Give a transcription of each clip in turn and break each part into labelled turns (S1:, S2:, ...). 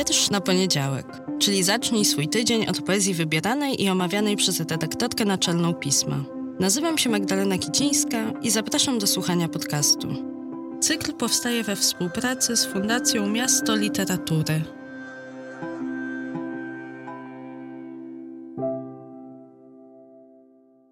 S1: Wiersz na poniedziałek, czyli zacznij swój tydzień od poezji wybieranej i omawianej przez redaktorkę naczelną pisma. Nazywam się Magdalena Kicińska i zapraszam do słuchania podcastu. Cykl powstaje we współpracy z Fundacją Miasto Literatury.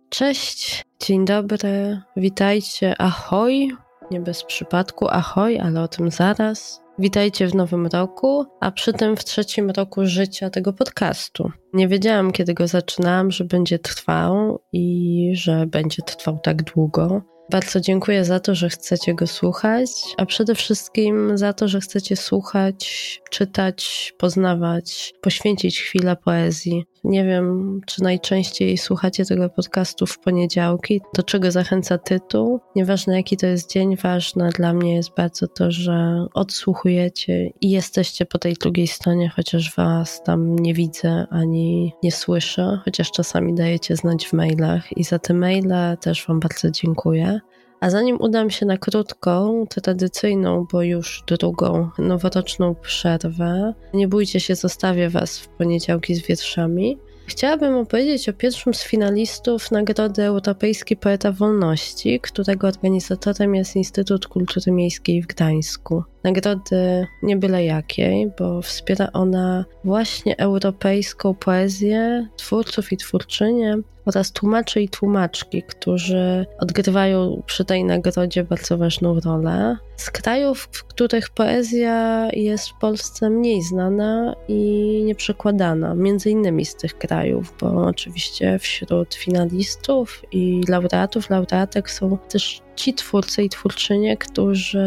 S1: Cześć, dzień dobry, witajcie, ahoj, nie bez przypadku ahoj, ale o tym zaraz. Witajcie w nowym roku, a przy tym w trzecim roku życia tego podcastu. Nie wiedziałam, kiedy go zaczynałam, że będzie trwał i że będzie trwał tak długo. Bardzo dziękuję za to, że chcecie go słuchać, a przede wszystkim za to, że chcecie słuchać, czytać, poznawać, poświęcić chwilę poezji. Nie wiem, czy najczęściej słuchacie tego podcastu w poniedziałki, do czego zachęca tytuł. Nieważne jaki to jest dzień, ważne dla mnie jest bardzo to, że odsłuchujecie i jesteście po tej drugiej stronie, chociaż was tam nie widzę ani nie słyszę, chociaż czasami dajecie znać w mailach i za te maile też wam bardzo dziękuję. A zanim udam się na krótką, tradycyjną, bo już drugą, noworoczną przerwę, nie bójcie się, zostawię Was w poniedziałki z wierszami. Chciałabym opowiedzieć o pierwszym z finalistów Nagrody Europejskiej Poeta Wolności, którego organizatorem jest Instytut Kultury Miejskiej w Gdańsku. Nagrody nie byle jakiej, bo wspiera ona właśnie europejską poezję, twórców i twórczynie oraz tłumaczy i tłumaczki, którzy odgrywają przy tej nagrodzie bardzo ważną rolę. Z krajów, w których poezja jest w Polsce mniej znana i nieprzekładana, między innymi z tych krajów, bo oczywiście wśród finalistów i laureatów, laureatek są też ci twórcy i twórczynie, którzy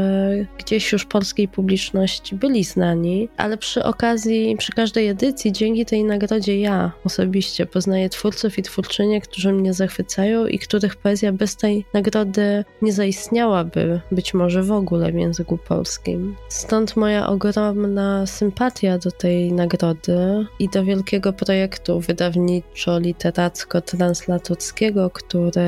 S1: gdzieś już polskiej publiczności byli znani, ale przy okazji, przy każdej edycji, dzięki tej nagrodzie ja osobiście poznaję twórców i twórczynie, którzy mnie zachwycają i których poezja bez tej nagrody nie zaistniałaby być może w ogóle w języku polskim. Stąd moja ogromna sympatia do tej nagrody i do wielkiego projektu wydawniczo-literacko-translatorskiego, który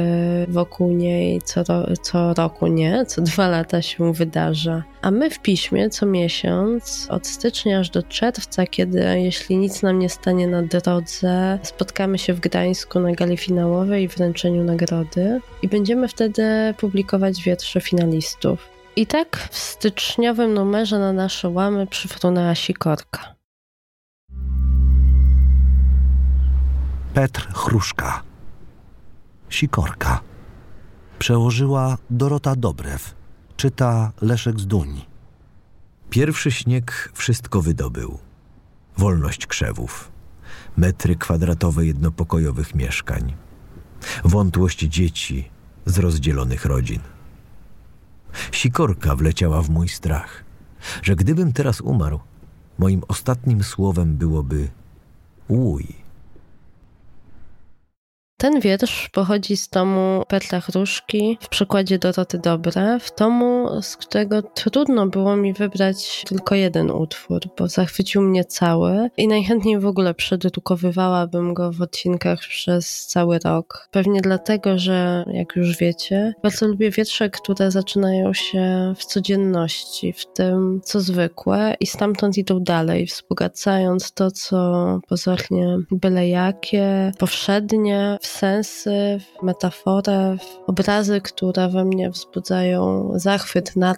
S1: wokół niej co, co co roku nie, co dwa lata się wydarza. A my w piśmie co miesiąc, od stycznia aż do czerwca, kiedy jeśli nic nam nie stanie na drodze, spotkamy się w Gdańsku na gali finałowej i wręczeniu nagrody i będziemy wtedy publikować wiersze finalistów. I tak w styczniowym numerze na nasze łamy przyfrunęła sikorka.
S2: Petr Chruszka. Sikorka. Przełożyła Dorota Dobrew. Czyta Leszek Zduń.
S3: Pierwszy śnieg wszystko wydobył. Wolność krzewów, metry kwadratowe jednopokojowych mieszkań, wątłość dzieci z rozdzielonych rodzin. Sikorka wleciała w mój strach, że gdybym teraz umarł, moim ostatnim słowem byłoby łuj.
S1: Ten wiersz pochodzi z tomu Petra Chruszki w przykładzie Doroty Dobre, w tomu, z którego trudno było mi wybrać tylko jeden utwór, bo zachwycił mnie cały i najchętniej w ogóle przedrukowywałabym go w odcinkach przez cały rok. Pewnie dlatego, że jak już wiecie, bardzo lubię wiersze, które zaczynają się w codzienności, w tym co zwykłe i stamtąd idą dalej, wzbogacając to, co pozornie byle jakie, powszednie, w sensy, metaforę, obrazy, które we mnie wzbudzają zachwyt nad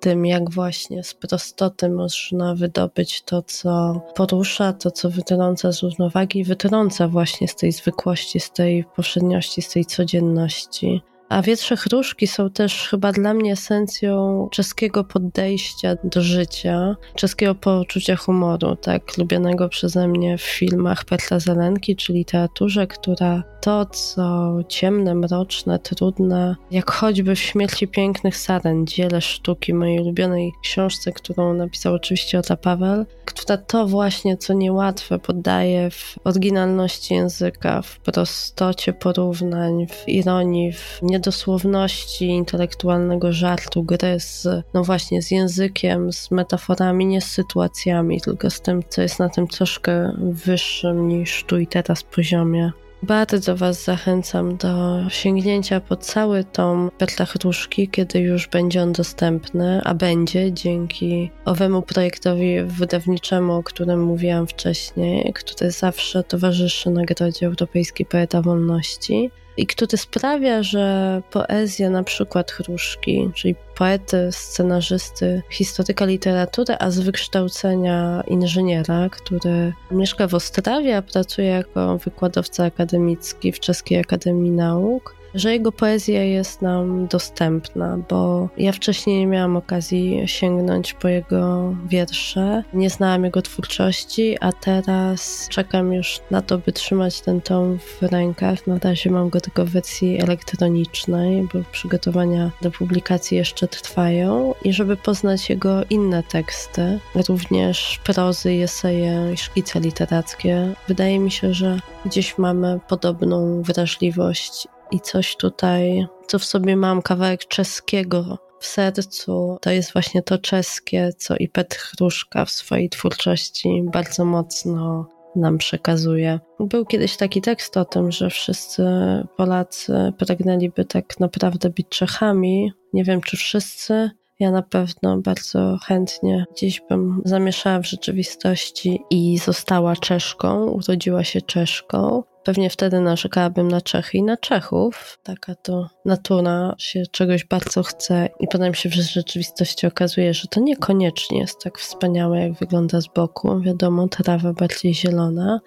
S1: tym, jak właśnie z prostoty można wydobyć to, co porusza, to, co wytrąca z równowagi wytrąca właśnie z tej zwykłości, z tej powszedniości, z tej codzienności. A wietrze chruszki są też chyba dla mnie esencją czeskiego podejścia do życia, czeskiego poczucia humoru, tak? Lubianego przeze mnie w filmach Petra Zelenki, czy literaturze, która to, co ciemne, mroczne, trudne, jak choćby w Śmierci Pięknych Saren, dziele sztuki, mojej ulubionej książce, którą napisał oczywiście Ota Paweł, która to właśnie, co niełatwe, poddaje w oryginalności języka, w prostocie porównań, w ironii, w niedosłowności intelektualnego żartu, gry z, no właśnie, z językiem, z metaforami, nie z sytuacjami, tylko z tym, co jest na tym troszkę wyższym niż tu i teraz poziomie. Bardzo Was zachęcam do sięgnięcia po cały tom Berta Chruszki, kiedy już będzie on dostępny, a będzie dzięki owemu projektowi wydawniczemu, o którym mówiłam wcześniej, który zawsze towarzyszy Nagrodzie Europejskiej Poeta Wolności i który sprawia, że poezja na przykład Chruszki, czyli poety, scenarzysty, historyka literatury, a z wykształcenia inżyniera, który mieszka w Ostrawie, a pracuje jako wykładowca akademicki w Czeskiej Akademii Nauk, że jego poezja jest nam dostępna, bo ja wcześniej nie miałam okazji sięgnąć po jego wiersze, nie jego twórczości, a teraz czekam już na to, by trzymać ten tom w rękach. Na razie mam go tylko w wersji elektronicznej, bo przygotowania do publikacji jeszcze trwają i żeby poznać jego inne teksty, również prozy, eseje i szkice literackie, wydaje mi się, że gdzieś mamy podobną wrażliwość i coś tutaj, co w sobie mam, kawałek czeskiego w sercu, to jest właśnie to czeskie, co i Petr w swojej twórczości bardzo mocno nam przekazuje. Był kiedyś taki tekst o tym, że wszyscy Polacy pragnęliby tak naprawdę być Czechami. Nie wiem, czy wszyscy. Ja na pewno bardzo chętnie gdzieś bym zamieszała w rzeczywistości i została Czeszką, urodziła się Czeszką. Pewnie wtedy narzekałabym na Czechy i na Czechów. Taka to natura się czegoś bardzo chce i potem się w rzeczywistości okazuje, że to niekoniecznie jest tak wspaniałe, jak wygląda z boku. Wiadomo, trawa bardziej zielona,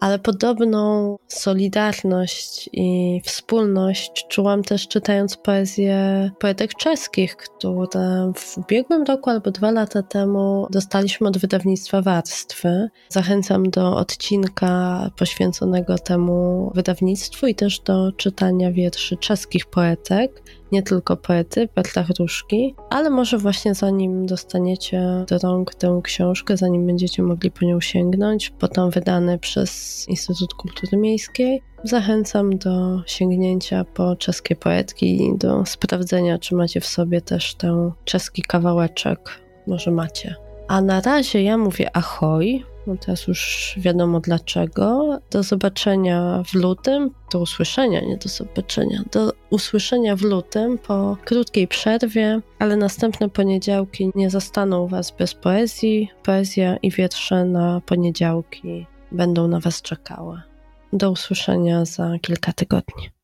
S1: ale podobną solidarność i wspólność czułam też czytając poezję poetek czeskich, które w ubiegłym roku albo dwa lata temu dostaliśmy od wydawnictwa Warstwy. Zachęcam do odcinka poświęconego temu wydawnictwu i też do czytania wierszy czeskich poetek nie tylko poety, Berta Chruszki, ale może właśnie zanim dostaniecie do rąk tę książkę, zanim będziecie mogli po nią sięgnąć, potem wydany przez Instytut Kultury Miejskiej, zachęcam do sięgnięcia po czeskie poetki i do sprawdzenia, czy macie w sobie też ten czeski kawałeczek. Może macie. A na razie ja mówię ahoj, no teraz już wiadomo dlaczego. Do zobaczenia w lutym, do usłyszenia, nie do zobaczenia, do usłyszenia w lutym po krótkiej przerwie, ale następne poniedziałki nie zostaną Was bez poezji. Poezja i wietrze na poniedziałki będą na Was czekały. Do usłyszenia za kilka tygodni.